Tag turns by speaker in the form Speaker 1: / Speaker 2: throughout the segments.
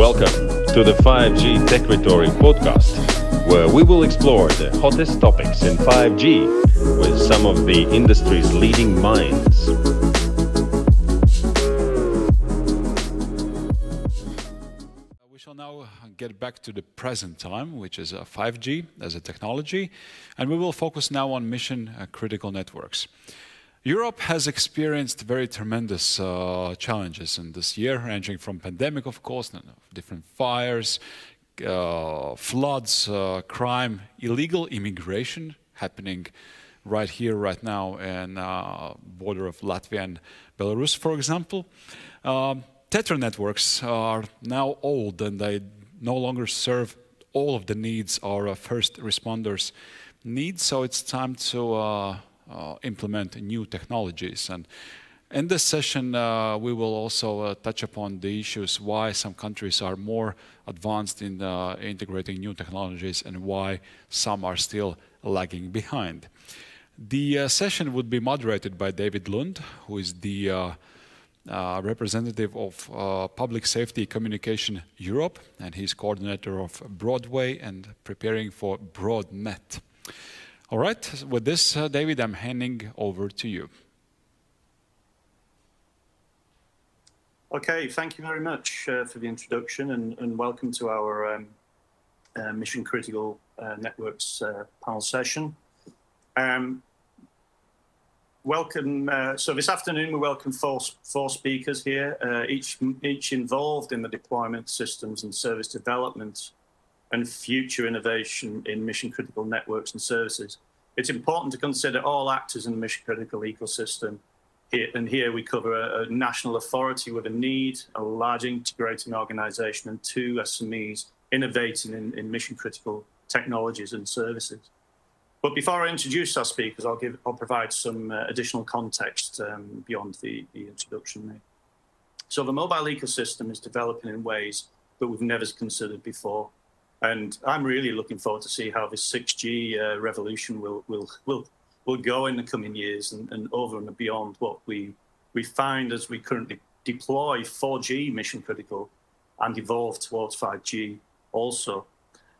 Speaker 1: Welcome to the 5G Techritory podcast, where we will explore the hottest topics in 5G with some of the industry's leading minds.
Speaker 2: We shall now get back to the present time, which is uh, 5G as a technology, and we will focus now on mission uh, critical networks. Europe has experienced very tremendous uh, challenges in this year, ranging from pandemic, of course, different fires, uh, floods, uh, crime, illegal immigration happening right here, right now, in uh, border of Latvia and Belarus, for example. Um, Tetra networks are now old and they no longer serve all of the needs our first responders need. So it's time to uh, implement new technologies. And in this session, uh, we will also uh, touch upon the issues why some countries are more advanced in uh, integrating new technologies and why some are still lagging behind. The uh, session would be moderated by David Lund, who is the uh, representative of Public Safety Communication Europe, and he's coordinator of Broadway and preparing for BroadNet. All right, with this, uh, David, I'm handing over to you.
Speaker 3: Okay, thank you very much uh, for the introduction and, and welcome to our um, uh, Mission Critical uh, Networks uh, panel session. Um, welcome, uh, so this afternoon we welcome four, four speakers here, each, each involved in the deployment systems and service development and future innovation in mission critical networks and services. It's important to consider all actors in the mission critical ecosystem. And here we cover a, national authority with a need, a large integrating organization, and two SMEs innovating in, in mission critical technologies and services. But before I introduce our speakers, I'll, give, I'll provide some uh, additional context um, beyond the, the introduction. So the mobile ecosystem is developing in ways that we've never considered before. And I'm really looking forward to see how this 6G uh, revolution will, will, will, will go in the coming years and, and over and beyond what we, we find as we currently deploy 4G mission critical and evolve towards 5G also.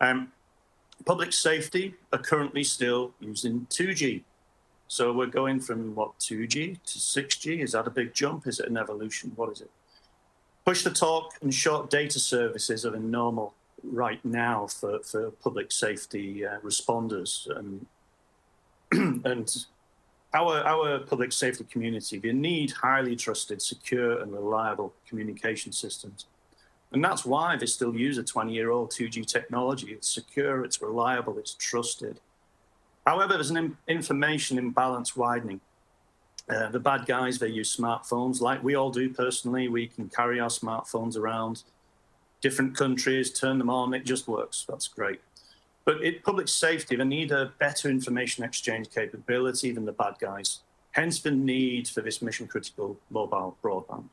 Speaker 3: Um, public safety are currently still using 2G. So we're going from what 2G to 6G. Is that a big jump? Is it an evolution? What is it? Push to talk and short data services are the normal right now for, for public safety uh, responders. Um, and our, our public safety community, they need highly trusted, secure, and reliable communication systems. And that's why they still use a 20 year old 2G technology. It's secure, it's reliable, it's trusted. However, there's an information imbalance widening. Uh, the bad guys, they use smartphones like we all do personally. We can carry our smartphones around different countries, turn them on, it just works. That's great. But in public safety, they need a better information exchange capability than the bad guys. Hence the need for this mission critical mobile broadband.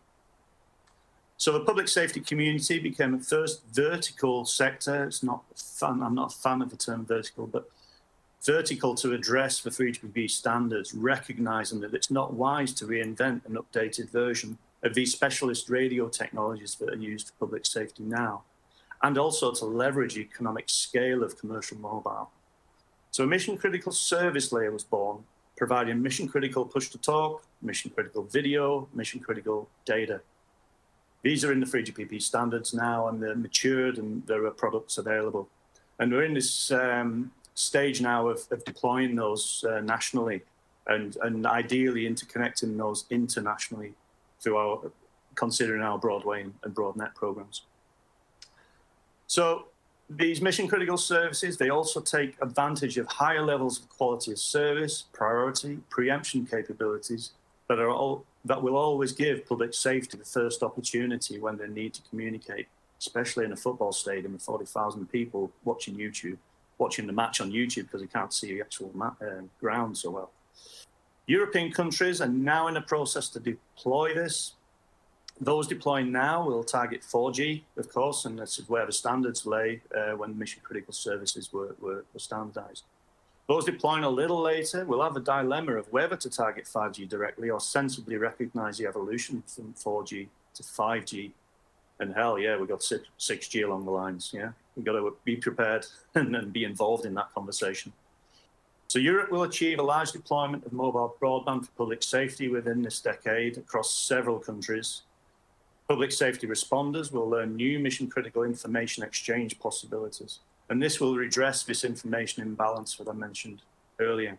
Speaker 3: So the public safety community became a first vertical sector. It's not fun, I'm not a fan of the term vertical, but vertical to address the 3GPP standards, recognizing that it's not wise to reinvent an updated version of these specialist radio technologies that are used for public safety now, and also to leverage economic scale of commercial mobile. So a mission critical service layer was born, providing mission critical push to talk, mission critical video, mission critical data. These are in the 3GPP standards now and they're matured and there are products available. And we're in this um, stage now of, of deploying those uh, nationally and, and ideally interconnecting those internationally through our considering our Broadway and BroadNet programs. So these mission critical services, they also take advantage of higher levels of quality of service, priority, preemption capabilities that are all that will always give public safety the first opportunity when they need to communicate, especially in a football stadium with 40,000 people watching YouTube, watching the match on YouTube because they can't see the actual uh, ground so well. European countries are now in the process to deploy this. Those deploying now will target 4G, of course, and this is where the standards lay uh, when mission critical services were, were, were standardized. Those deploying a little later will have a dilemma of whether to target 5G directly or sensibly recognize the evolution from 4G to 5G. and hell yeah, we've got 6G along the lines. Yeah, we've got to be prepared and, and be involved in that conversation. So Europe will achieve a large deployment of mobile broadband for public safety within this decade across several countries. Public safety responders will learn new mission critical information exchange possibilities, and this will redress this information imbalance that I mentioned earlier.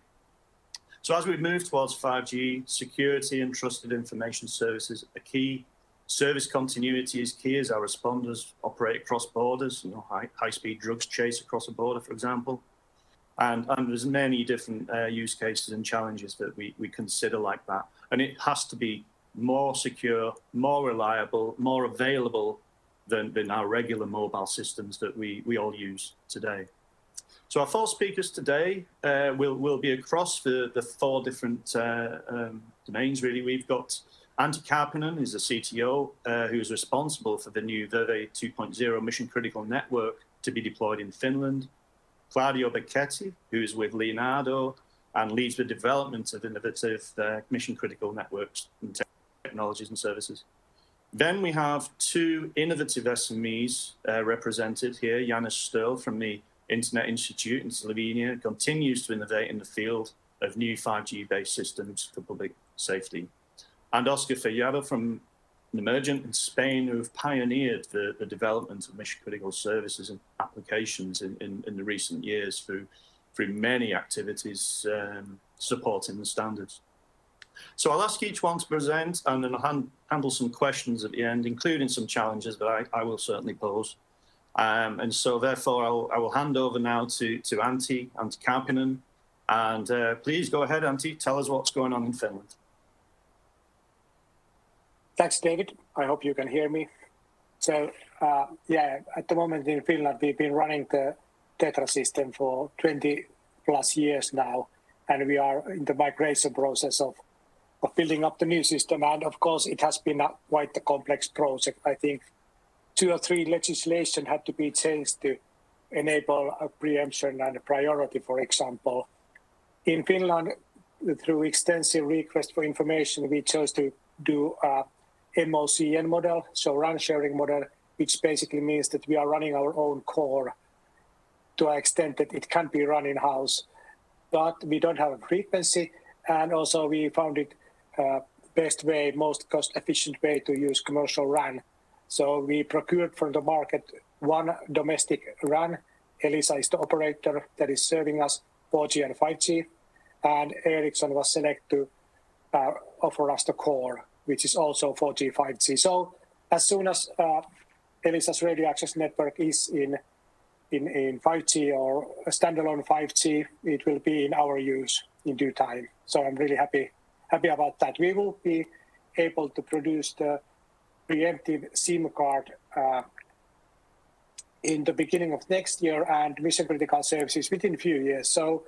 Speaker 3: So as we move towards 5G, security and trusted information services are key. Service continuity is key as our responders operate across borders, you know, high, high drugs chase across a border, for example. And, and there's many different uh, use cases and challenges that we, we consider like that. And it has to be more secure, more reliable, more available than, than our regular mobile systems that we, we all use today. So our four speakers today uh, will, will be across the, the four different uh, um, domains, really. We've got Antti Kauppinen, who's the CTO, uh, who's responsible for the new Virve 2.0 mission critical network to be deployed in Finland. Claudio Becchetti, who's with Leonardo and leads the development of innovative uh, mission critical networks and technologies and services. Then we have two innovative SMEs uh, represented here. Janez Sterle from the Internet Institute in Slovenia continues to innovate in the field of new 5G based systems for public safety. And Oscar Fajardo from Nemergent in Spain, who have pioneered the, the development of mission critical services and applications in, in, in, the recent years through, through many activities um, supporting the standards. So I'll ask each one to present and then I'll hand, handle some questions at the end, including some challenges that I, I will certainly pose. Um, and so therefore I'll, I will hand over now to, to Antti, Antti Kauppinen. And uh, please go ahead, Antti, tell us what's going on in Finland.
Speaker 4: Thanks, David. I hope you can hear me. So, uh, yeah, at the moment in Finland, we've been running the Tetra system for 20 plus years now, and we are in the migration process of, of building up the new system. And of course, it has been a, quite a complex project. I think two or three legislation had to be changed to enable a preemption and a priority, for example. In Finland, through extensive request for information, we chose to do a MOCN model, so RAN sharing model, which basically means that we are running our own core to an extent that it can be run in house. But we don't have a frequency, and also we found it uh, best way, most cost efficient way to use commercial RAN. So we procured from the market one domestic RAN. Elisa is the operator that is serving us 4G and 5G, and Ericsson was selected to uh, offer us the core which is also 4G, 5G. So as soon as uh, Elisa's radio access network is in, in, in 5G or a standalone 5G, it will be in our use in due time. So I'm really happy happy about that. We will be able to produce the preemptive SIM card uh, in the beginning of next year and mission critical services within a few years. So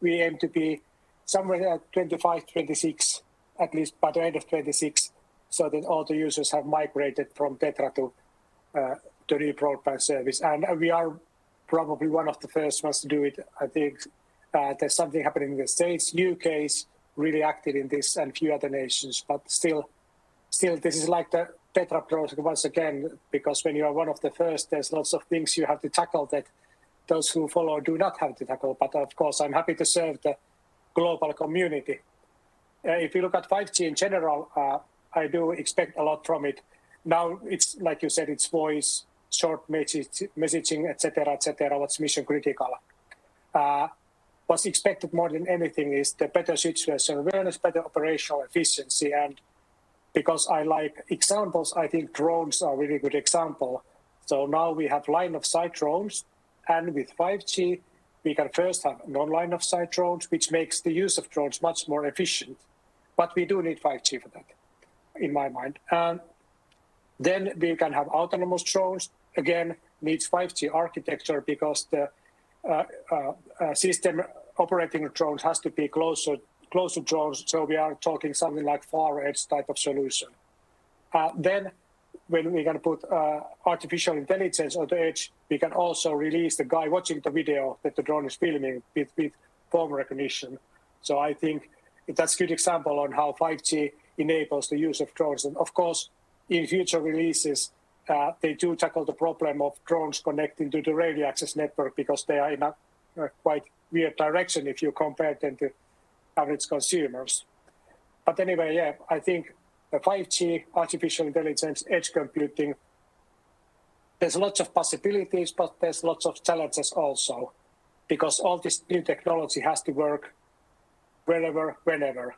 Speaker 4: we aim to be somewhere at 25, 26 at least by the end of 26, so that all the users have migrated from Tetra to uh, the new broadband service. And we are probably one of the first ones to do it. I think uh, there's something happening in the States. UK is really active in this, and few other nations. But still, still, this is like the Tetra project once again, because when you are one of the first, there's lots of things you have to tackle that those who follow do not have to tackle. But of course, I'm happy to serve the global community if you look at 5G in general, uh, I do expect a lot from it. Now it's like you said, it's voice, short message, messaging, etc., etc. What's mission critical? Uh, what's expected more than anything is the better situation awareness, better operational efficiency, and because I like examples, I think drones are a really good example. So now we have line of sight drones, and with 5G, we can first have non-line of sight drones, which makes the use of drones much more efficient. But we do need 5G for that, in my mind. And then we can have autonomous drones. Again, needs 5G architecture because the uh, uh, uh, system operating drones has to be closer closer drones. So we are talking something like far edge type of solution. Uh, then when we can put uh, artificial intelligence on the edge, we can also release the guy watching the video that the drone is filming with, with form recognition. So I think that's a good example on how 5G enables the use of drones. And of course, in future releases, uh, they do tackle the problem of drones connecting to the radio access network because they are in a, a quite weird direction if you compare them to average consumers. But anyway, yeah, I think the 5G, artificial intelligence, edge computing, there's lots of possibilities, but there's lots of challenges also, because all this new technology has to work wherever, whenever.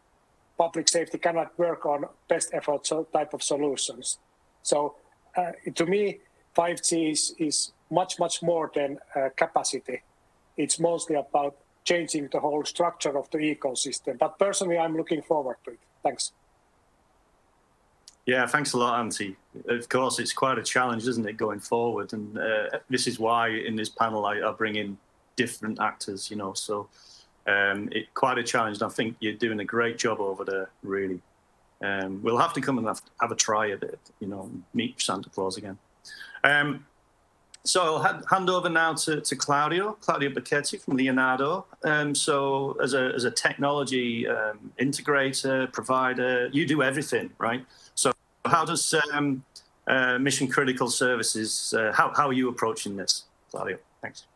Speaker 4: Public safety cannot work on best effort type of solutions. So uh, to me, 5G is, is much, much more than uh, capacity. It's mostly about changing the whole structure of the ecosystem. But personally, I'm looking forward to it. Thanks.
Speaker 3: Yeah, thanks a lot, Antti. Of course, it's quite a challenge, isn't it, going forward? And uh, this is why in this panel I, I, bring in different actors, you know. So um, it's quite a challenge. And I think you're doing a great job over there, really. Um, we'll have to come and have, have, a try at it, you know, meet Santa Claus again. Um, so I'll hand over now to, to Claudio, Claudio Becchetti from Leonardo. Um, so as a, as a technology um, integrator, provider, you do everything, right? So how does um, uh, mission critical services, uh, how, how are you approaching this, Claudio? Thanks.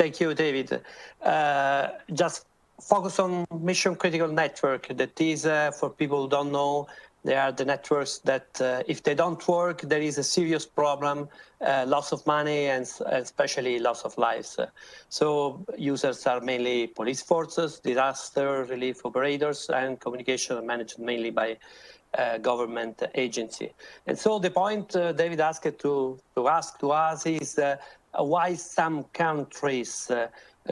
Speaker 5: Thank you, David. Uh, just focus on mission critical network. That is, uh, for people who don't know, they are the networks that, uh, if they don't work, there is a serious problem, uh, loss of money, and especially loss of lives. so users are mainly police forces, disaster relief operators, and communication managed mainly by uh, government agency. And so the point uh, David asked to, to ask to us is uh, why some countries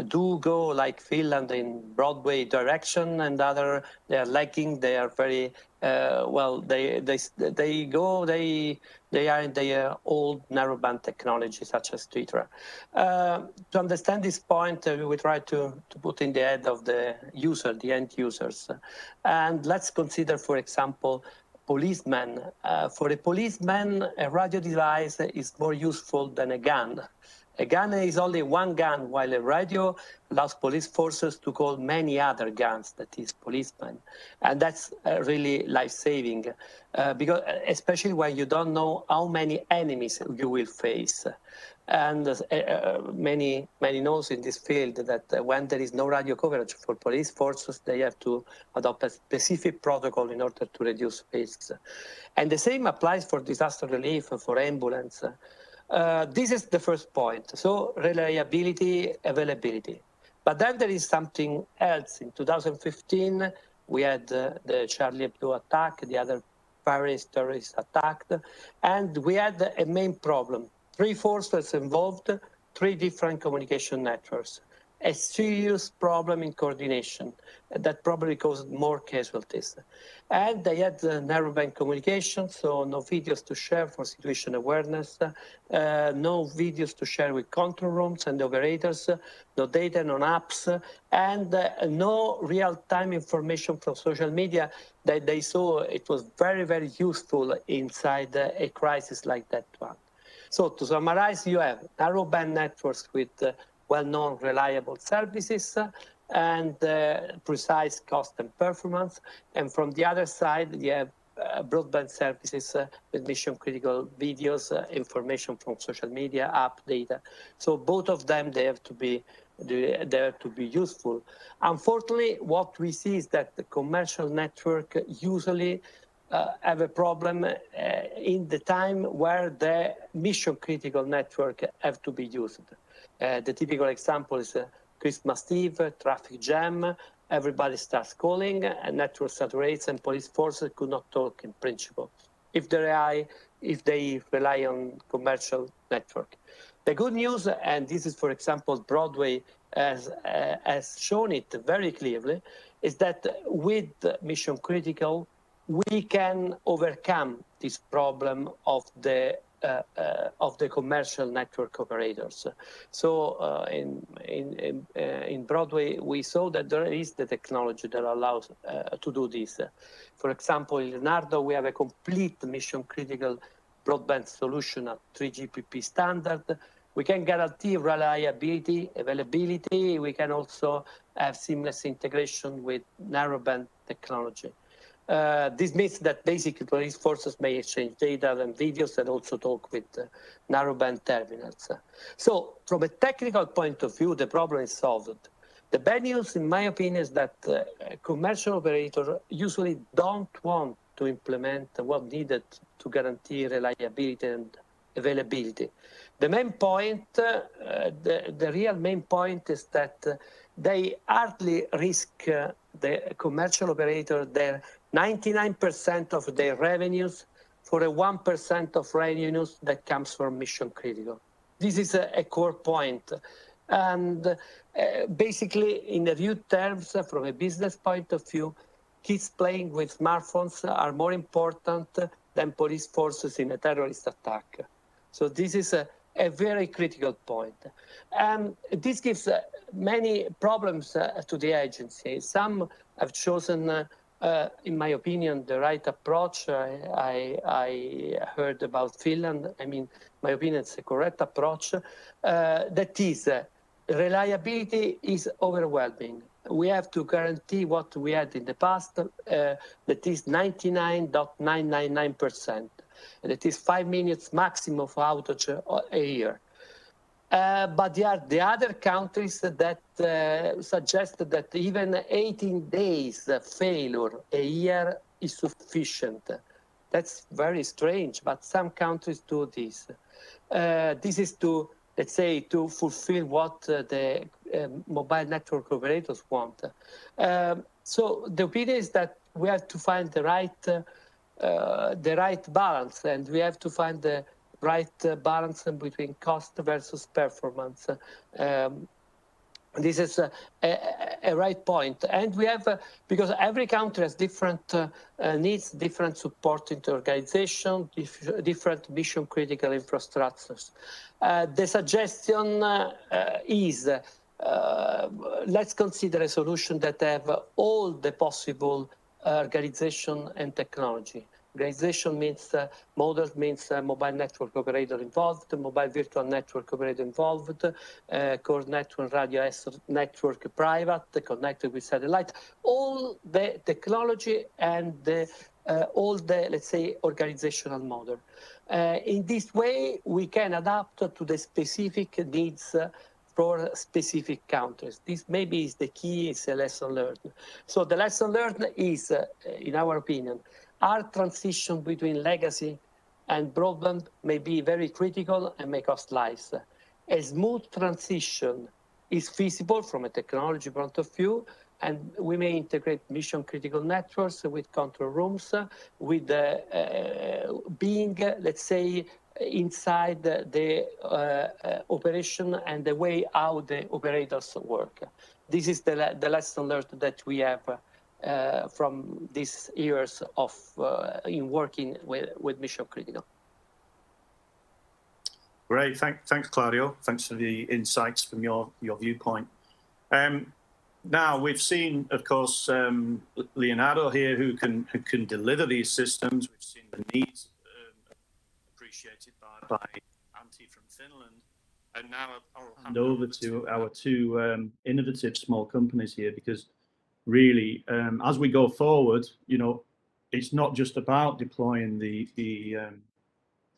Speaker 5: do go like Finland in Broadway direction and other they are lacking. They are very uh, well. They they they go. They they are in the old narrowband technology such as Tetra. Uh, to understand this point, uh, we try to to put in the head of the user, the end users, and let's consider, for example, policeman. Uh, for a policeman, a radio device is more useful than a gun. A gun is only one gun, while a radio allows police forces to call many other guns, that is policemen. And that's uh, really life-saving, uh, because uh, especially when you don't know how many enemies you will face. And uh, uh many many knows in this field that uh, when there is no radio coverage for police forces, they have to adopt a specific protocol in order to reduce risks. And the same applies for disaster relief, for ambulance. Uh, this is the first point. So reliability, availability. But then there is something else. In 2015, we had uh, the Charlie Hebdo attack, the other Paris terrorist attack, and we had a main problem. Three forces involved, three different communication networks a serious problem in coordination that probably caused more casualties. And they had uh, narrowband communication, so no videos to share for situation awareness, uh, no videos to share with control rooms and operators, no data, no apps, and uh, no real-time information from social media that they saw it was very, very useful inside a crisis like that one. So to summarize, you have narrowband networks with uh, well-known reliable services and uh, precise cost and performance. And from the other side, you have uh, broadband services uh, with mission critical videos, uh, information from social media, app data. So both of them, they have to be they have to be useful. Unfortunately, what we see is that the commercial network usually uh, have a problem uh, in the time where the mission critical network have to be used. Uh, the typical example is uh, Christmas Eve, traffic jam, everybody starts calling, and network saturates, and police forces could not talk in principle if they rely, if they rely on commercial network. The good news, and this is, for example, Broadway has, uh, has shown it very clearly, is that with mission critical, we can overcome this problem of the uh, uh, of the commercial network operators. So uh, in, in, in, Broadway, we saw that there is the technology that allows to do this. For example, in Leonardo, we have a complete mission critical broadband solution at 3GPP standard. We can guarantee reliability, availability. We can also have seamless integration with narrowband technology. Uh, this means that basically police forces may exchange data and videos and also talk with uh, narrowband terminals. So from a technical point of view, the problem is solved. The bad news, in my opinion, is that uh, commercial operators usually don't want to implement what needed to guarantee reliability and availability. The main point, uh, the, the real main point is that they hardly risk uh, the commercial operator their 99% of their revenues for a 1% of revenues that comes from mission critical. This is a, a core point. And uh, basically, in the view terms, uh, from a business point of view, kids playing with smartphones are more important than police forces in a terrorist attack. So this is a, a very critical point. Um, this gives uh, many problems uh, to the agency. Some have chosen, uh, uh in my opinion, the right approach. I, I, heard about Finland. I mean, my opinion, it's a correct approach. Uh, that is, uh, reliability is overwhelming. We have to guarantee what we had in the past, that is 99.999%. That is five minutes maximum of outage a year. Uh, but there are the other countries that uh, suggest that even 18 days failure a year is sufficient. That's very strange, but some countries do this. Uh, this is to, let's say, to fulfill what uh, the um, mobile network operators want. Um, so the opinion is that we have to find the right, uh, the right balance, and we have to find the right uh, balance between cost versus performance. Um, this is a, a, a, right point. And we have, uh, because every country has different uh, uh, needs, different supporting organization, dif different mission critical infrastructures. Uh, the suggestion uh, is, let's consider a solution that have all the possible organization and technology. Organization means uh, model means uh, mobile network operator involved, mobile virtual network operator involved, uh, core network radio network private, connected with satellite. All the technology and the, uh, all the, let's say, organizational model. Uh, in this way, we can adapt to the specific needs uh, for specific countries. This maybe is the key, is a lesson learned. So the lesson learned is, in our opinion, our transition between legacy and broadband may be very critical and may cost lives. A smooth transition is feasible from a technology point of view, and we may integrate mission critical networks with control rooms, with uh, uh, being, let's say, inside the uh, operation and the way how the operators work. This is the, the lesson learned that we have uh, from these years of uh, in working with, with Mission Critical.
Speaker 3: Great, Thank, thanks, Claudio. Thanks for the insights from your your viewpoint. Um, now we've seen, of course, um, Leonardo here, who can who can deliver these systems. We've seen the needs um, appreciated by by Antti from Finland, and now I'll hand over to our two um, innovative small companies here because really, um, as we go forward, you know, it's not just about deploying the the um,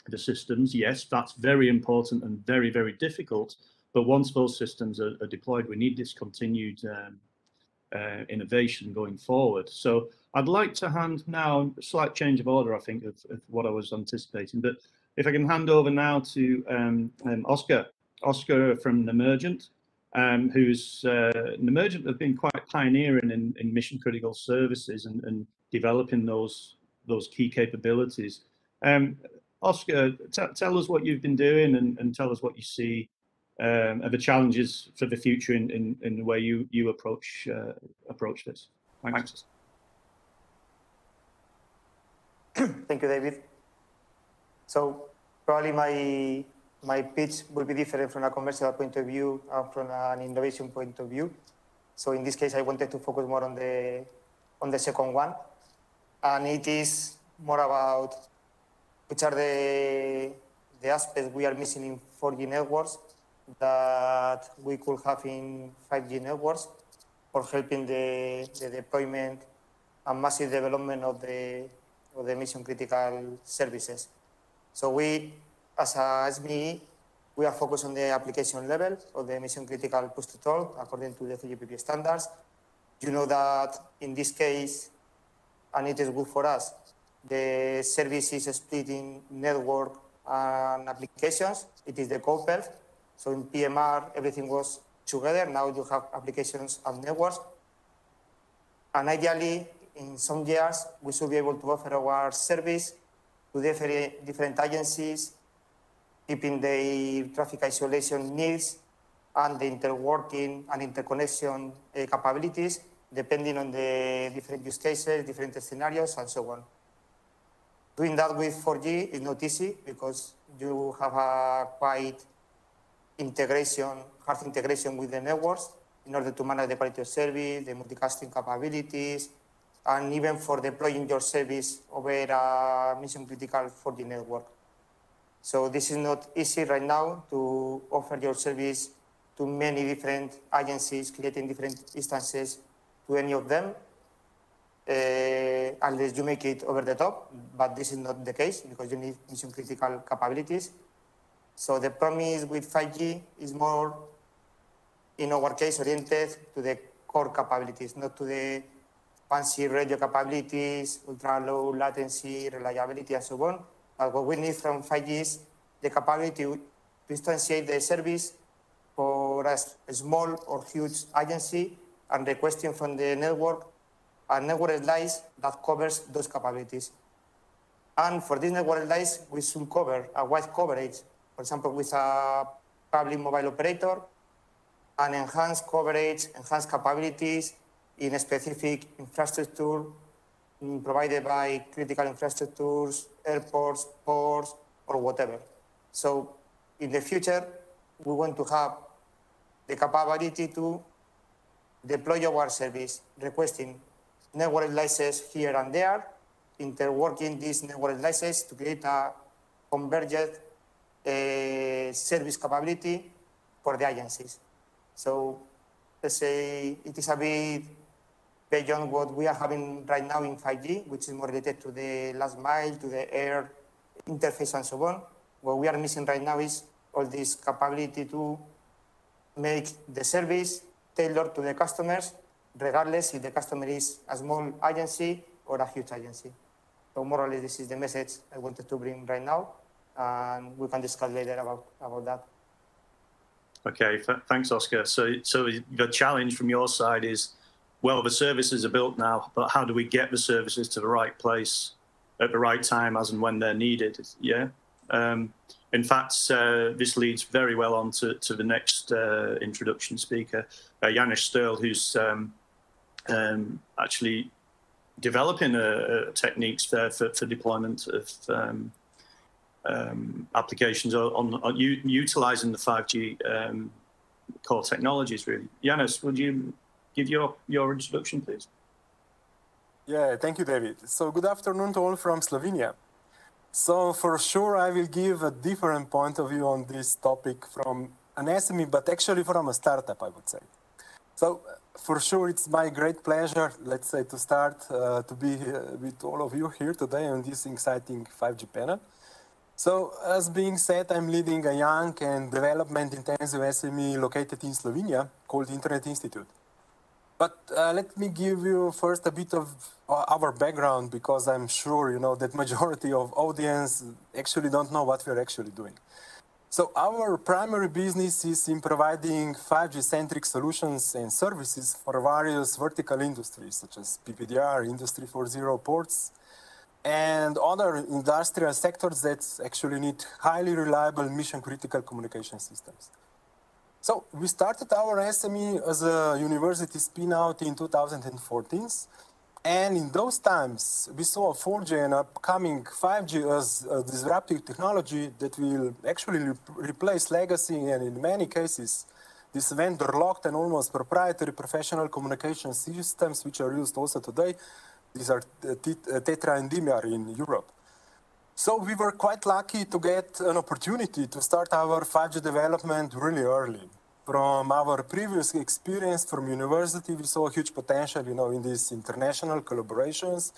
Speaker 3: the systems. Yes, that's very important and very very difficult. But once those systems are, are deployed, we need this continued um, uh, innovation going forward. So I'd like to hand now a slight change of order, I think, of, of what I was anticipating. But if I can hand over now to um, um, Oscar, Oscar from Nemergent um, who's uh, Nemergent have been quite pioneering in, in mission critical services and, and, developing those those key capabilities. Um, Oscar, tell us what you've been doing and, and tell us what you see um, are the challenges for the future in, in, in the way you you approach uh, approach this. Thanks.
Speaker 6: Thank you, David. So probably my my pitch will be different from a commercial point of view and from an innovation point of view. So in this case, I wanted to focus more on the on the second one, and it is more about which are the the aspects we are missing in 4G networks that we could have in 5G networks for helping the, the deployment and massive development of the, of the mission critical services. So we, as a SME, we are focused on the application level or the mission critical push to talk according to the 3GPP standards. You know that in this case, and it is good for us, the service is split in network and applications. It is the CoPELF. So in PMR, everything was together. Now you have applications and networks. And ideally, in some years, we should be able to offer our service to different, different agencies, keeping the traffic isolation needs and the interworking and interconnection uh, capabilities, depending on the different use cases, different scenarios, and so on. Doing that with 4G is not easy because you have a quite integration, hard integration with the networks in order to manage the quality of service, the multicasting capabilities, and even for deploying your service over a mission critical 4G network. So this is not easy right now to offer your service to many different agencies, creating different instances to any of them, uh, unless you make it over the top. But this is not the case because you need mission critical capabilities. So the promise with 5G is more, in our case, oriented to the core capabilities, not to the fancy radio capabilities, ultra low latency, reliability, and so on. But what we need from 5G is the capability to instantiate the service for a small or huge agency and requesting from the network a network slice that covers those capabilities. And for this network slice, we should cover a wide coverage, for example, with a public mobile operator, an enhanced coverage, enhanced capabilities, in a specific infrastructure provided by critical infrastructures, airports, ports, or whatever. So in the future, we want to have the capability to deploy our service, requesting network slices here and there, interworking these network slices to create a converged uh, service capability for the agencies. So let's say it is a bit beyond what we are having right now in 5G, which is more related to the last mile, to the air interface and so on. What we are missing right now is all this capability to make the service tailored to the customers, regardless if the customer is a small agency or a huge agency. So more or less, this is the message I wanted to bring right now, and we can discuss later about, about that.
Speaker 3: Okay, thanks, Oscar. So, so the challenge from your side is well, the services are built now, but how do we get the services to the right place at the right time as and when they're needed? Yeah. Um, in fact, uh, this leads very well on to, to the next uh, introduction speaker, uh, Janez Sterle, who's um, um, actually developing techniques there for, for deployment of um, um, applications on, on, utilizing the 5G um, core technologies, really. Janez, would you give your, your introduction, please.
Speaker 7: Yeah, thank you, David. So good afternoon to all from Slovenia. So for sure, I will give a different point of view on this topic from an SME, but actually from a startup, I would say. So for sure, it's my great pleasure, let's say, to start uh, to be uh, with all of you here today on this exciting 5G panel. So as being said, I'm leading a young and development intensive SME located in Slovenia called Internet Institute. But uh, let me give you first a bit of uh, our background because I'm sure you know that majority of audience actually don't know what we're actually doing. So our primary business is in providing 5G-centric solutions and services for various vertical industries such as PPDR, Industry 4.0 ports, and other industrial sectors that actually need highly reliable mission-critical communication systems. So we started our SME as a university spin-out in 2014. And in those times, we saw 4G and upcoming 5G as a disruptive technology that will actually re replace legacy and in many cases, this vendor-locked and almost proprietary professional communication systems which are used also today. These are uh, uh, Tetra and DMR in Europe. So we were quite lucky to get an opportunity to start our 5G development really early. from our previous experience from university, we saw huge potential, you know, in these international collaborations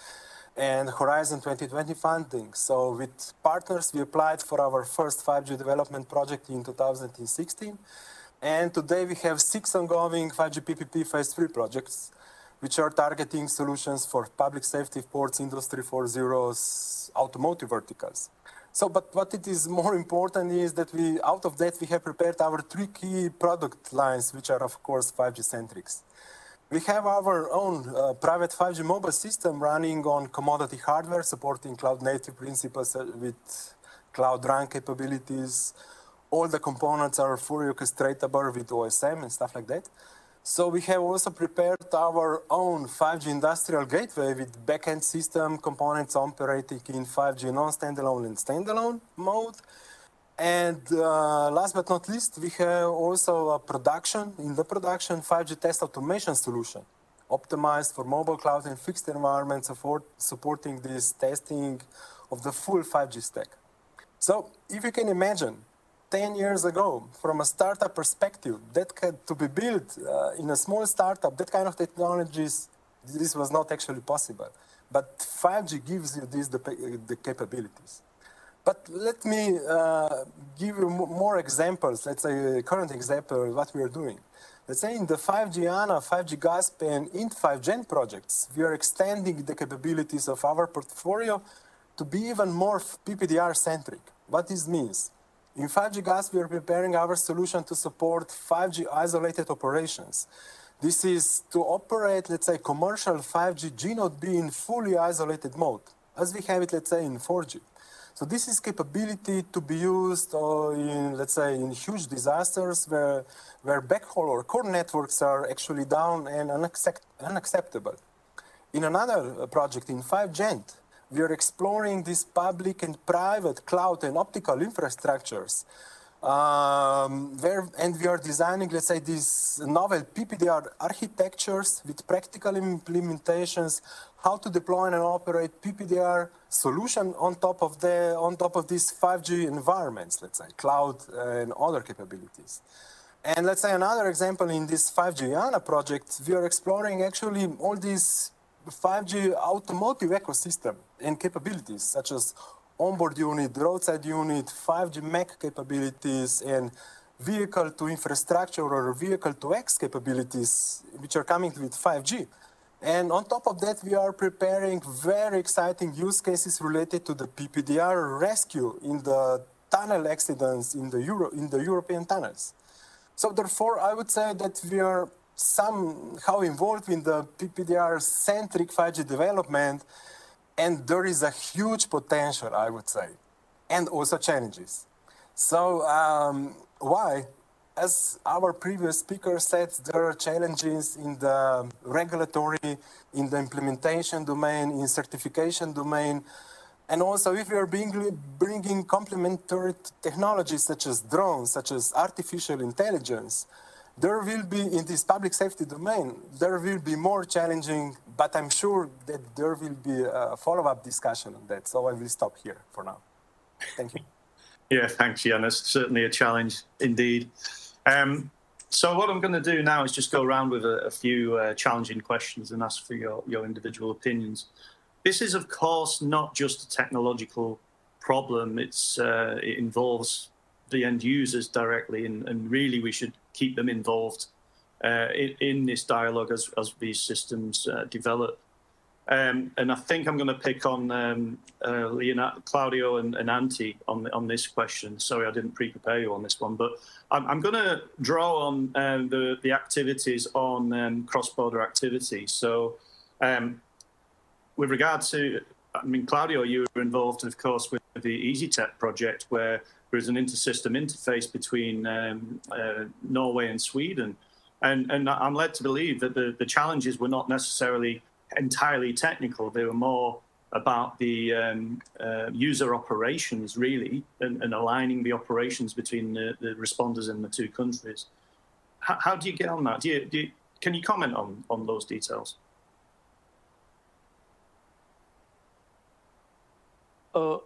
Speaker 7: and Horizon 2020 funding. So with partners, we applied for our first 5G development project in 2016. And today we have six ongoing 5G PPP phase three projects, which are targeting solutions for public safety ports, industry 4.0's automotive verticals. So, but what it is more important is that we, out of that, we have prepared our three key product lines, which are of course 5G centrics. We have our own uh, private 5G mobile system running on commodity hardware, supporting cloud native principles uh, with cloud RAN capabilities. All the components are fully orchestratable with OSM and stuff like that. So we have also prepared our own 5G industrial gateway with backend system components operating in 5G non-standalone and standalone mode. And uh, last but not least, we have also a production, in the production, 5G test automation solution, optimized for mobile cloud and fixed environments, support, supporting this testing of the full 5G stack. So if you can imagine, 10 years ago, from a startup perspective, that had to be built uh, in a small startup, that kind of technologies, this was not actually possible. But 5G gives you these the, the capabilities. But let me uh, give you more examples. Let's say a current example of what we are doing. Let's say in the 5G ANA, 5G GASP, and INT5GENT projects, we are extending the capabilities of our portfolio to be even more PPDR centric. What this means? In 5G GAS, we are preparing our solution to support 5G isolated operations. This is to operate, let's say, commercial 5G G Node B in fully isolated mode, as we have it, let's say, in 4G. So this is capability to be used uh, in, let's say, in huge disasters where, where backhaul or core networks are actually down and unaccept unacceptable. In another uh, project, in 5Gent, we are exploring these public and private cloud and optical infrastructures. Um, where, and we are designing, let's say, these novel PPDR architectures with practical implementations, how to deploy and operate PPDR solution on top of the on top of these 5G environments, let's say, cloud and other capabilities. And let's say another example in this 5G ANA project, we are exploring actually all these 5G automotive ecosystem and capabilities such as onboard unit, roadside unit, 5G MEC capabilities, and vehicle to infrastructure or vehicle to X capabilities, which are coming with 5G. And on top of that, we are preparing very exciting use cases related to the PPDR rescue in the tunnel accidents in the, Euro, in the European tunnels. So therefore, I would say that we are somehow involved in the PPDR-centric 5G development, and there is a huge potential, I would say, and also challenges. So um, why? As our previous speaker said, there are challenges in the regulatory, in the implementation domain, in certification domain, and also if we are bringing, bringing complementary technologies such as drones, such as artificial intelligence, there will be, in this public safety domain, there will be more challenging, but I'm sure that there will be a follow-up discussion on that. So I will stop here for now. Thank you.
Speaker 3: yeah, thanks, Janez. Certainly a challenge indeed. Um, so what I'm going to do now is just go around with a, a few uh, challenging questions and ask for your, your individual opinions. This is, of course, not just a technological problem. It's, uh, it involves the end users directly, and, and really we should keep them involved uh, in, in, this dialogue as, as these systems uh, develop. Um, and I think I'm going to pick on um, uh, Leonardo, Claudio and, and Antti on, on this question. Sorry, I didn't pre-prepare you on this one, but I'm, I'm going to draw on um, the, the activities on um, cross-border activity. So um, with regard to, I mean, Claudio, you were involved, of course, with the ISITEP project, where there is an inter-system interface between um, uh, Norway and Sweden. And, and I'm led to believe that the, the challenges were not necessarily entirely technical. They were more about the um, uh, user operations, really, and, and, aligning the operations between the, the, responders in the two countries. How, how do you get on that? Do you, do you, can you comment on, on those details?
Speaker 5: Uh,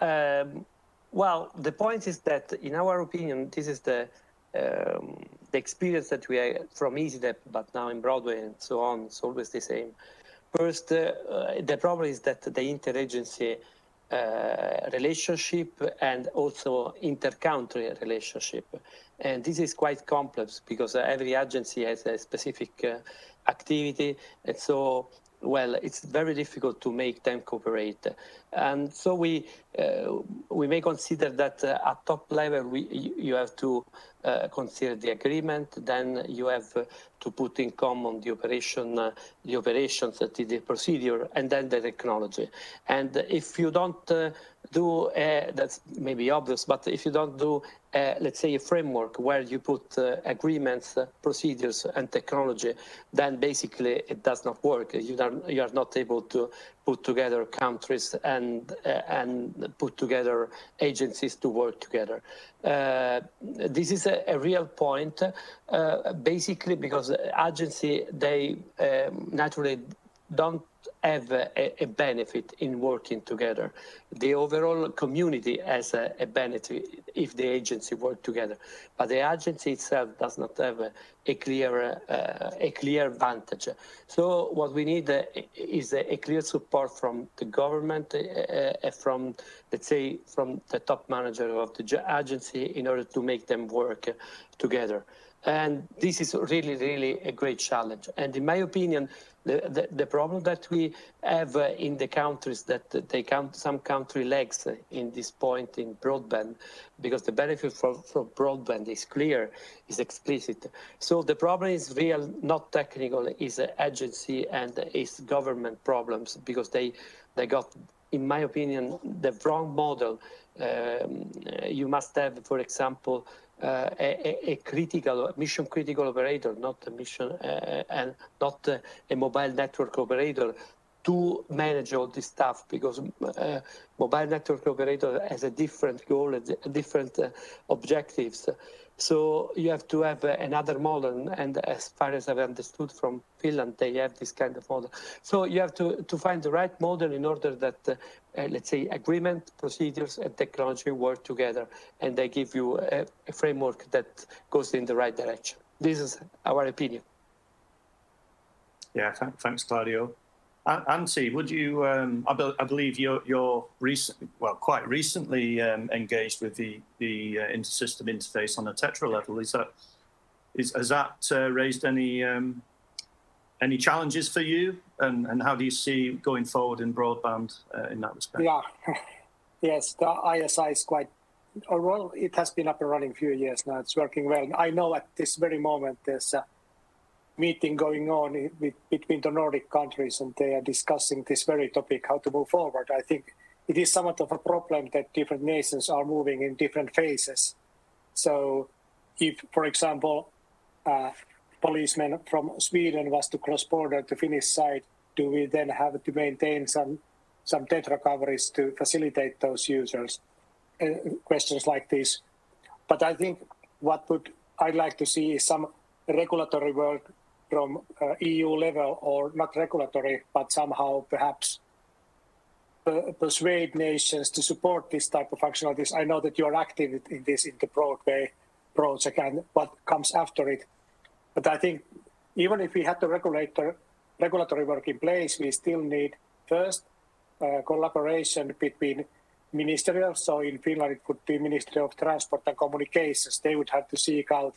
Speaker 5: um, well, the point is that, in our opinion, this is the um, the experience that we had from ISITEP, but now in Broadway and so on, it's always the same. First, uh, the problem is that the interagency uh, relationship and also inter-country relationship. And this is quite complex because every agency has a specific uh, activity. And so well, it's very difficult to make them cooperate. And so we uh, we may consider that uh, at top level we, you have to uh, consider the agreement, then you have uh, to put in common the operation, uh, the operations, the, the procedure, and then the technology. And if you don't uh, do, uh, that's maybe obvious, but if you don't do, uh, let's say, a framework where you put agreements, procedures, and technology, then basically it does not work. You are, you are not able to put together countries and and put together agencies to work together. Uh, this is a, a real point, uh, basically because agency they um, naturally don't have a, a, benefit in working together. The overall community has a, a, benefit if the agency work together, but the agency itself does not have a, a clear uh, a clear advantage. So what we need uh, is a, clear support from the government, uh, uh, from let's say from the top manager of the agency in order to make them work together. And this is really, really a great challenge. And in my opinion, the, the, problem that we have uh, in the countries that they count some country lags in this point in broadband, because the benefit from, from broadband is clear, is explicit. So the problem is real, not technical, is agency and is government problems because they, they got, in my opinion, the wrong model. Um, you must have, for example, uh, a, a, critical mission critical operator, not a mission uh, and not uh, a mobile network operator to manage all this stuff because uh, mobile network operator has a different goal, a different uh, objectives. So you have to have uh, another model, and as far as I've understood from Finland, they have this kind of model. So you have to, to find the right model in order that, uh, uh, let's say, agreement, procedures, and technology work together, and they give you a, a framework that goes in the right direction. This is our opinion.
Speaker 3: Yeah, th thanks, Claudio. Antti, would you? Um, I, be, I, believe you're, you're recent, well, quite recently um, engaged with the the uh, intersystem interface on a Tetra level. Is that is has that uh, raised any um, any challenges for you, and and how do you see going forward in broadband uh, in that respect?
Speaker 4: Yeah, yes, the ISI is quite. Well, it has been up and running a few years now. It's working well. I know at this very moment there's a meeting going on with, between the Nordic countries, and they are discussing this very topic, how to move forward. I think it is somewhat of a problem that different nations are moving in different phases. So, if, for example, uh, policemen from Sweden was to cross border to Finnish side, do we then have to maintain some some Tetra coverage to facilitate those users? Uh, questions like this. But I think what would I'd like to see is some regulatory work from uh, EU level or not regulatory, but somehow perhaps persuade nations to support this type of functionalities. I know that you are active in this in the BroadWay project and what comes after it. But I think even if we had the regulator, regulatory work in place, we still need first uh, collaboration between ministerial. So in Finland, it would be Ministry of Transport and Communications. They would have to seek out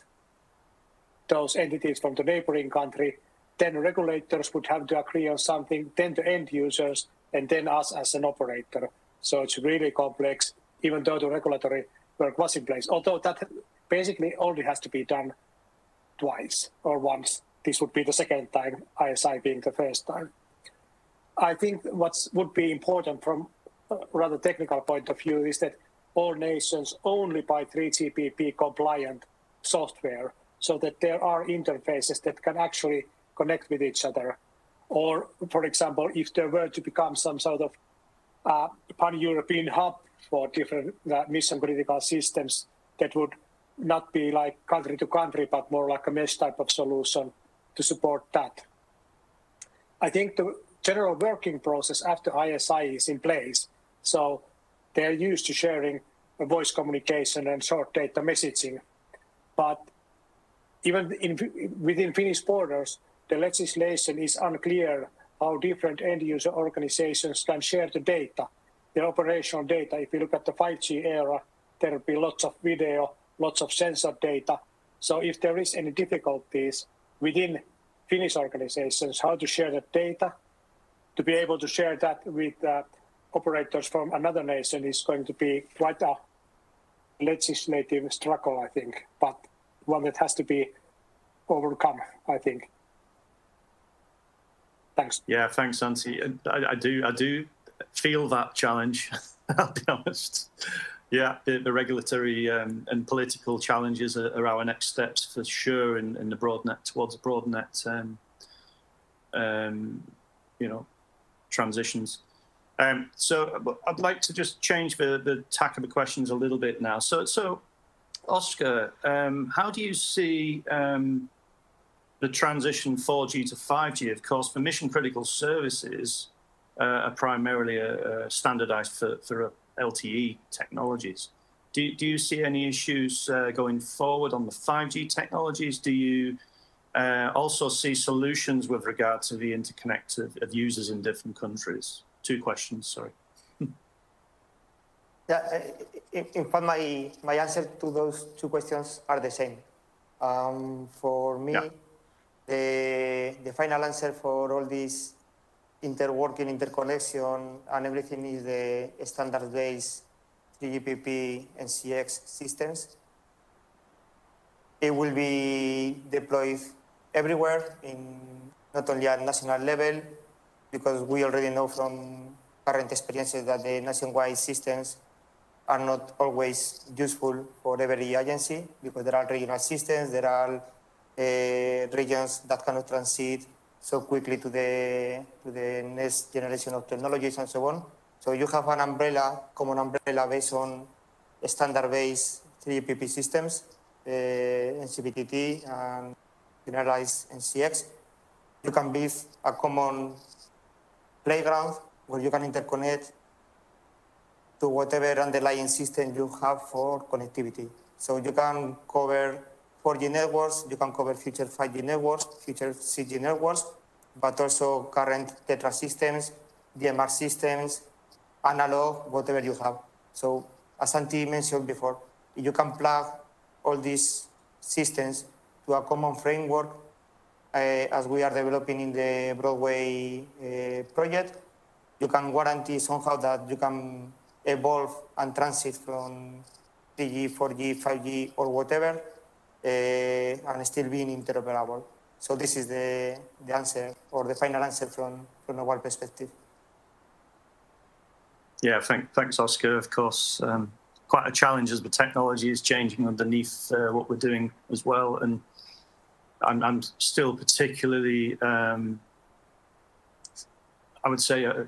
Speaker 4: those entities from the neighboring country, then regulators would have to agree on something, then the end users, and then us as an operator. So it's really complex, even though the regulatory work was in place. Although that basically only has to be done twice or once. This would be the second time, ISI being the first time. I think what would be important from a rather technical point of view is that all nations only buy 3GPP compliant software so that there are interfaces that can actually connect with each other. Or, for example, if there were to become some sort of uh, pan-European hub for different uh, mission-critical systems, that would not be like country to country, but more like a mesh type of solution to support that. I think the general working process after ISI is in place. So they're used to sharing voice communication and short data messaging. But even in, within Finnish borders, the legislation is unclear how different end user organizations can share the data, the operational data. If you look at the 5G era, there will be lots of video, lots of sensor data. So if there is any difficulties within Finnish organizations, how to share that data, to be able to share that with uh, operators from another nation is going to be quite a legislative struggle, I think, but one that has to be overcome, I think. Thanks.
Speaker 3: Yeah, thanks, Antti. I, I do, I do feel that challenge. I'll be honest. Yeah, the, the regulatory um, and political challenges are, are, our next steps for sure in, in the BroadNet towards BroadNet, um, um, you know, transitions. Um, so I'd like to just change the, the tack of the questions a little bit now. So, so Oscar, um, how do you see um, the transition 4G to 5G? Of course, for mission critical services uh, are primarily uh, standardized for, for LTE technologies. Do, do you see any issues uh, going forward on the 5G technologies? Do you uh, also see solutions with regard to the interconnect of, of users in different countries? two questions, sorry.
Speaker 6: yeah, in, in, fact, my, my answer to those two questions are the same. Um, for me, yeah. the, the final answer for all this interworking, interconnection, and everything is the standard-based 3GPP and CX systems. It will be deployed everywhere, in not only at national level, because we already know from current experiences that the nationwide systems are not always useful for every agency because there are regional systems, there are uh, regions that cannot transit so quickly to the, to the next generation of technologies and so on. So you have an umbrella, common umbrella based on standard-based 3GPP systems, uh, MCPTT and generalized MCX. You can build a common playground where you can interconnect to whatever underlying system you have for connectivity. So you can cover 4G networks, you can cover future 5G networks, future 6G networks, but also current TETRA systems, DMR systems, analog, whatever you have. So as Antti mentioned before, you can plug all these systems to a common framework uh, as we are developing in the BroadWay uh, project, you can guarantee somehow that you can evolve and transit from 3G, 4G, 5G, or whatever, and still being interoperable. So this is the, the answer, or the final answer from, from a our perspective.
Speaker 3: Yeah, thank, thanks, Oscar. Of course, um, quite a challenge as the technology is changing underneath uh, what we're doing as well. And I'm, I'm still particularly, um, I would say, uh,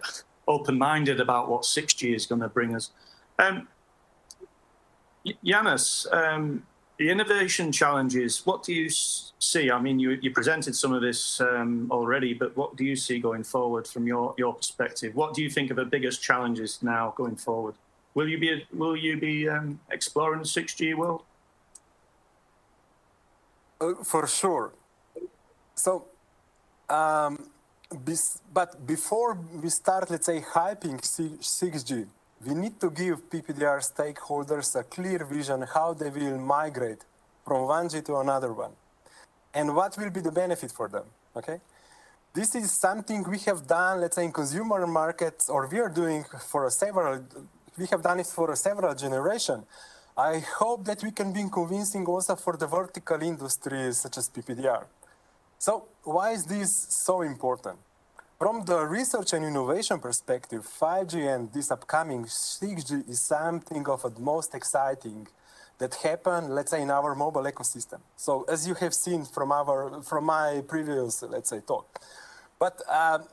Speaker 3: open-minded about what 6G is going to bring us. Um, Janez, um, the innovation challenges, what do you see? I mean, you, you presented some of this um, already, but what do you see going forward from your, your perspective? What do you think are the biggest challenges now going forward? Will you be, will you be um, exploring the 6G world?
Speaker 7: Uh, for sure. So, um, but before we start, let's say, hyping 6G, we need to give PPDR stakeholders a clear vision how they will migrate from 1G to another one, and what will be the benefit for them. Okay, this is something we have done, let's say, in consumer markets, or we are doing for several. We have done it for several generation. I hope that we can be convincing also for the vertical industries such as PPDR. So why is this so important? From the research and innovation perspective, 5G and this upcoming 6G is something of the most exciting that happened, let's say, in our mobile ecosystem. So as you have seen from our from my previous, let's say, talk. But um,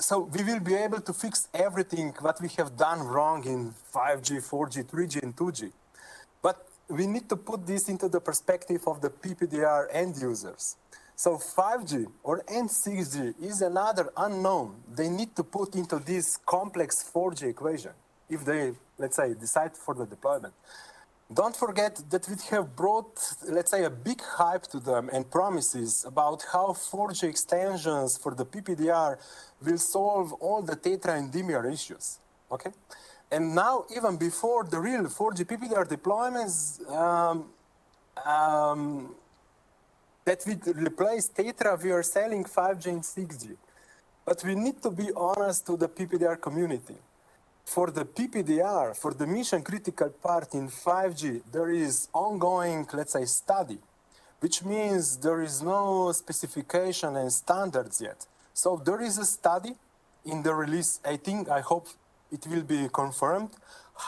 Speaker 7: so we will be able to fix everything what we have done wrong in 5G, 4G, 3G, and 2G. But we need to put this into the perspective of the PPDR end users. So 5G or N6G is another unknown they need to put into this complex 4G equation if they, let's say, decide for the deployment. don't forget that we have brought, let's say, a big hype to them and promises about how 4G extensions for the PPDR will solve all the Tetra and DMR issues. Okay, and now even before the real 4G PPDR deployments um, um, that we replace Tetra, we are selling 5G and 6G. But we need to be honest to the PPDR community for the PPDR, for the mission critical part in 5G, there is ongoing, let's say, study, which means there is no specification and standards yet. So there is a study in the release, I think, I hope it will be confirmed,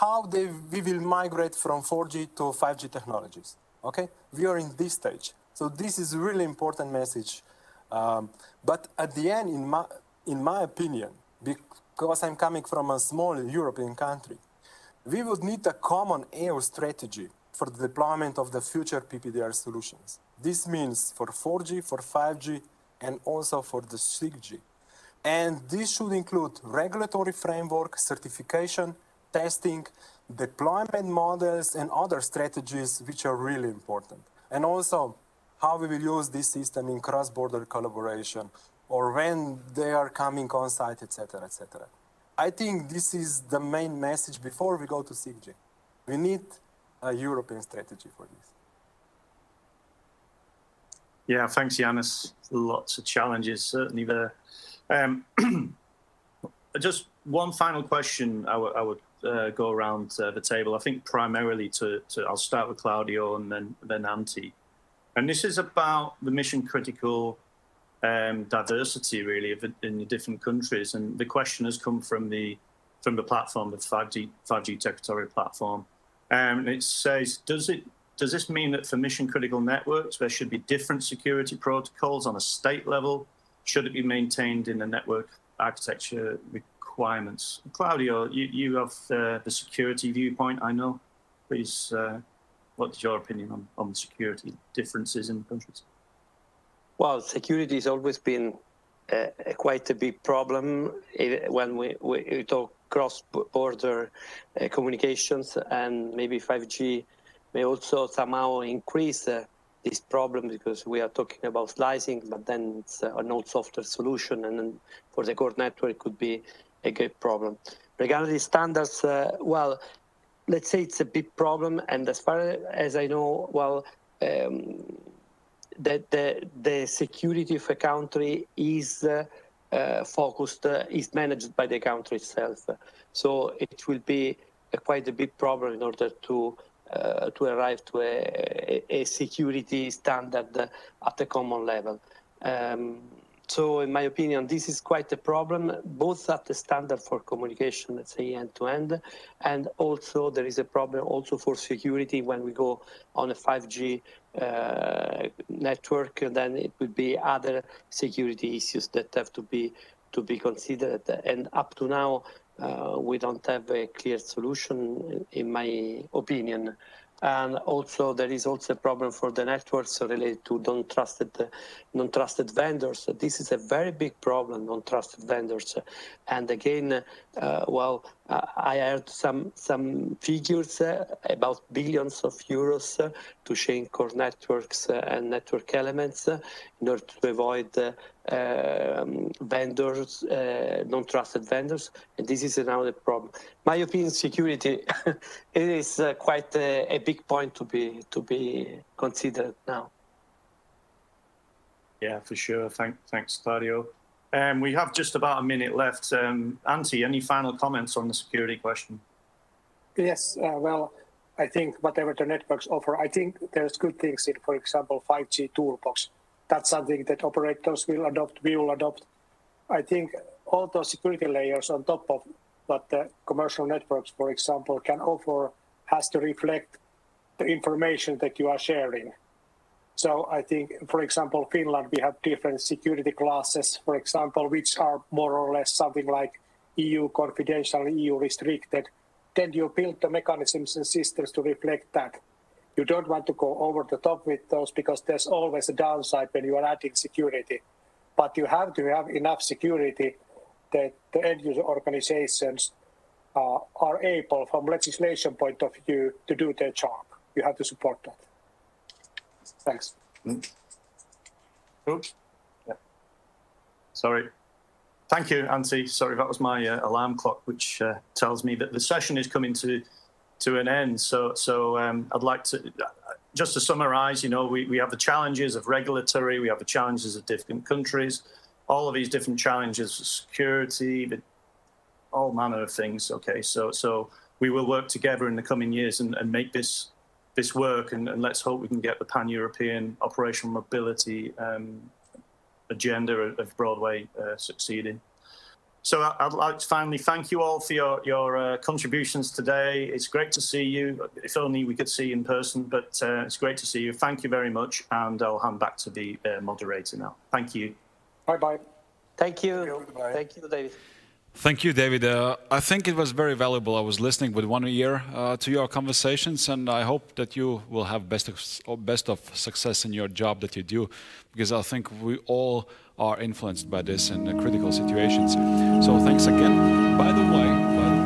Speaker 7: how they, we will migrate from 4G to 5G technologies. Okay, we are in this stage. So this is a really important message. Um, but at the end, in my, in my opinion, because I'm coming from a small European country, we would need a common EU strategy for the deployment of the future PPDR solutions. This means for 4G, for 5G, and also for the 6G. And this should include regulatory framework, certification, testing, deployment models, and other strategies which are really important. And also how we will use this system in cross-border collaboration or when they are coming on site, etc., etc. I think this is the main message before we go to 6G. We need a European strategy for this.
Speaker 3: Yeah, thanks, Janez. Lots of challenges certainly there. Um, just one final question I, would uh, go around uh, the table. I think primarily to, to, I'll start with Claudio and then then Antti. And this is about the mission critical um, diversity really in the different countries. And the question has come from the from the platform, the 5G 5G territorial platform. Um, and it says, does it does this mean that for mission critical networks there should be different security protocols on a state level? Should it be maintained in the network architecture requirements? Claudio, you, you have uh, the security viewpoint, I know. Please, uh, what's your opinion on, on security differences in countries?
Speaker 5: Well, security has always been uh, quite a big problem when we, we talk cross-border uh, communications, and maybe 5G may also somehow increase uh, this problem because we are talking about slicing, but then it's an old software solution, and for the core network could be a good problem. Regarding the standards, uh, well, let's say it's a big problem, and as far as I know, well, um, that the, the security of a country is uh, uh, focused, uh, is managed by the country itself. So it will be a quite a big problem in order to uh, to arrive to a, a, security standard at a common level. Um, so in my opinion, this is quite a problem, both at the standard for communication, let's say end to end, and also there is a problem also for security when we go on a 5G uh, network, then it would be other security issues that have to be to be considered. And up to now, uh, we don't have a clear solution, in my opinion. And also, there is also a problem for the networks related to non-trusted, non-trusted vendors. This is a very big problem, non-trusted vendors. And again, uh, well, uh, I heard some some figures uh, about billions of euros uh, to change core networks uh, and network elements uh, in order to avoid um, vendors, non-trusted vendors, and this is another problem. My opinion, security it is quite a, a big point to be to be considered now.
Speaker 3: Yeah, for sure. Thank, thanks, Claudio. Um, we have just about a minute left. Um, Antti, any final comments on the security question?
Speaker 4: Yes, uh, well, I think whatever the networks offer, I think there's good things in, for example, 5G toolbox. That's something that operators will adopt, we will adopt. I think all those security layers on top of what the commercial networks, for example, can offer has to reflect the information that you are sharing. So I think, for example, Finland, we have different security classes, for example, which are more or less something like EU confidential, EU restricted. Then you build the mechanisms and systems to reflect that. You don't want to go over the top with those because there's always a downside when you are adding security. But you have to have enough security that the end user organizations uh, are able, from legislation point of view, to do their job. You have to support that. Thanks.
Speaker 3: Oops. Yeah. Sorry. Thank you, Antti. Sorry, that was my uh, alarm clock, which uh, tells me that the session is coming to to an end. So, so um, I'd like to just to summarise. You know, we, we have the challenges of regulatory, we have the challenges of different countries, all of these different challenges, security, the, all manner of things. Okay, so so we will work together in the coming years and, and make this this work, and, and, let's hope we can get the pan-European operational mobility um, agenda of BroadWay uh, succeeding. So I'd like to finally thank you all for your, your uh, contributions today. It's great to see you. If only we could see you in person, but uh, it's great to see you. Thank you very much. And I'll hand back to the uh, moderator now. Thank you.
Speaker 4: Bye-bye.
Speaker 5: Thank you. Thank you, David.
Speaker 2: Thank you, David. Uh, I think it was very valuable. I was listening with one ear uh, to your conversations, and I hope that you will have best of, best of success in your job that you do, because I think we all are influenced by this in critical situations. So thanks again. By the way, by the